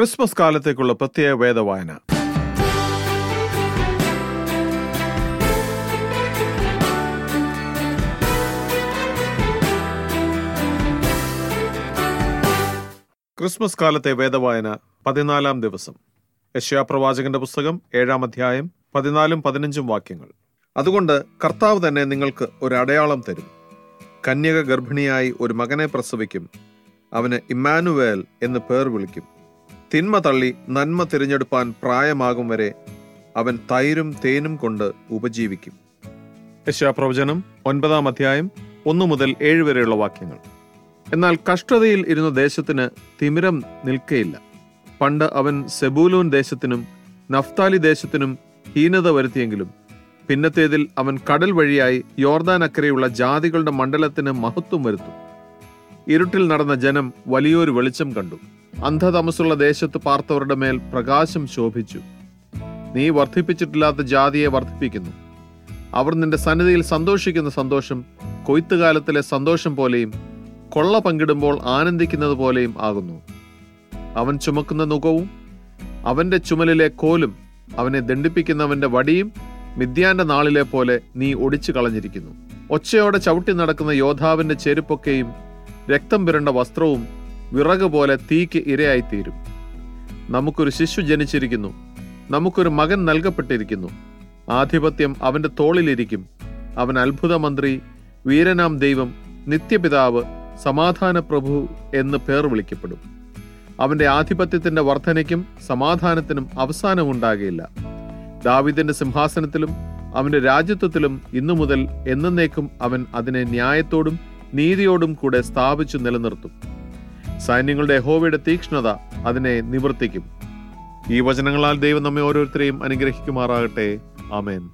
Christmas കാലത്തേക്കുള്ള പ്രത്യേക വേദവായന. Christmas കാലത്തെ വേദവായന പതിനാലാം ദിവസം. യശ്യാപ്രവാചകന്റെ പുസ്തകം ഏഴാം അധ്യായം പതിനാലും പതിനഞ്ചും വാക്യങ്ങൾ. അതുകൊണ്ട് കർത്താവ് തന്നെ നിങ്ങൾക്ക് ഒരു അടയാളം തരും. കന്യക ഗർഭിണിയായി ഒരു മകനെ പ്രസവിക്കും. അവന് ഇമ്മാനുവേൽ എന്ന് പേർ വിളിക്കും. തിന്മ തള്ളി നന്മ തിരഞ്ഞെടുപ്പാൻ പ്രായമാകും വരെ അവൻ തൈരും തേനും കൊണ്ട് ഉപജീവിക്കും. യശാപ്രവചനം ഒൻപതാം അധ്യായം ഒന്നു മുതൽ ഏഴ് വരെയുള്ള വാക്യങ്ങൾ. എന്നാൽ കഷ്ടതയിൽ ഇരുന്ന ദേശത്തിന് തിമിരം നിൽക്കയില്ല. പണ്ട് അവൻ സെബൂലൂൻ ദേശത്തിനും നഫ്താലി ദേശത്തിനും ഹീനത വരുത്തിയെങ്കിലും പിന്നത്തേതിൽ അവൻ കടൽ വഴിയായി യോർദാൻ അക്കരെയുള്ള ജാതികളുടെ മണ്ഡലത്തിന് മഹത്വം വരുത്തും. ഇരുട്ടിൽ നടന്ന ജനം വലിയൊരു വെളിച്ചം കണ്ടു. അന്ധതമസുള്ള ദേശത്ത് പാർത്തവരുടെ മേൽ പ്രകാശം ശോഭിച്ചു. നീ വർദ്ധിപ്പിച്ചിട്ടില്ലാത്ത ജാതിയെ വർദ്ധിപ്പിക്കുന്നു. അവർ നിന്റെ സന്നിധിയിൽ സന്തോഷിക്കുന്ന സന്തോഷം കൊയ്ത്തുകാലത്തിലെ സന്തോഷം പോലെയും കൊള്ള പങ്കിടുമ്പോൾ ആനന്ദിക്കുന്നത് പോലെയും ആകുന്നു. അവൻ ചുമക്കുന്ന നുഖവും അവന്റെ ചുമലിലെ കോലും അവനെ ദണ്ഡിപ്പിക്കുന്നവന്റെ വടിയും മിഥ്യാന്റെ നാളിലെ പോലെ നീ ഒടിച്ചു കളഞ്ഞിരിക്കുന്നു. ഒച്ചയോടെ ചവിട്ടി നടക്കുന്ന യോദ്ധാവിന്റെ ചെരുപ്പൊക്കെയും രക്തം പുരണ്ട വസ്ത്രവും വിറക് പോലെ തീക്ക് ഇരയായിത്തീരും. നമുക്കൊരു ശിശു ജനിച്ചിരിക്കുന്നു. നമുക്കൊരു മകൻ നൽകപ്പെട്ടിരിക്കുന്നു. ആധിപത്യം അവന്റെ തോളിലിരിക്കും. അവൻ അത്ഭുതമന്ത്രി വീരനാം ദൈവം നിത്യപിതാവ് സമാധാന പ്രഭു എന്ന് പേർ വിളിക്കപ്പെടും. അവന്റെ ആധിപത്യത്തിന്റെ വർധനയ്ക്കും സമാധാനത്തിനും അവസാനമുണ്ടാകില്ല ദാവിദിന്റെ സിംഹാസനത്തിലും അവന്റെ രാജ്യത്വത്തിലും ഇന്നു മുതൽ എന്നേക്കും അവൻ അതിനെ ന്യായത്തോടും നീതിയോടും കൂടെ സ്ഥാപിച്ചു നിലനിർത്തും. സൈന്യങ്ങളുടെ ഹോവയുടെ തീക്ഷ്ണത അതിനെ നിവർത്തിക്കും. ഈ വചനങ്ങളാൽ ദൈവം നമ്മെ ഓരോരുത്തരെയും അനുഗ്രഹിക്കുമാറാകട്ടെ. ആമേൻ.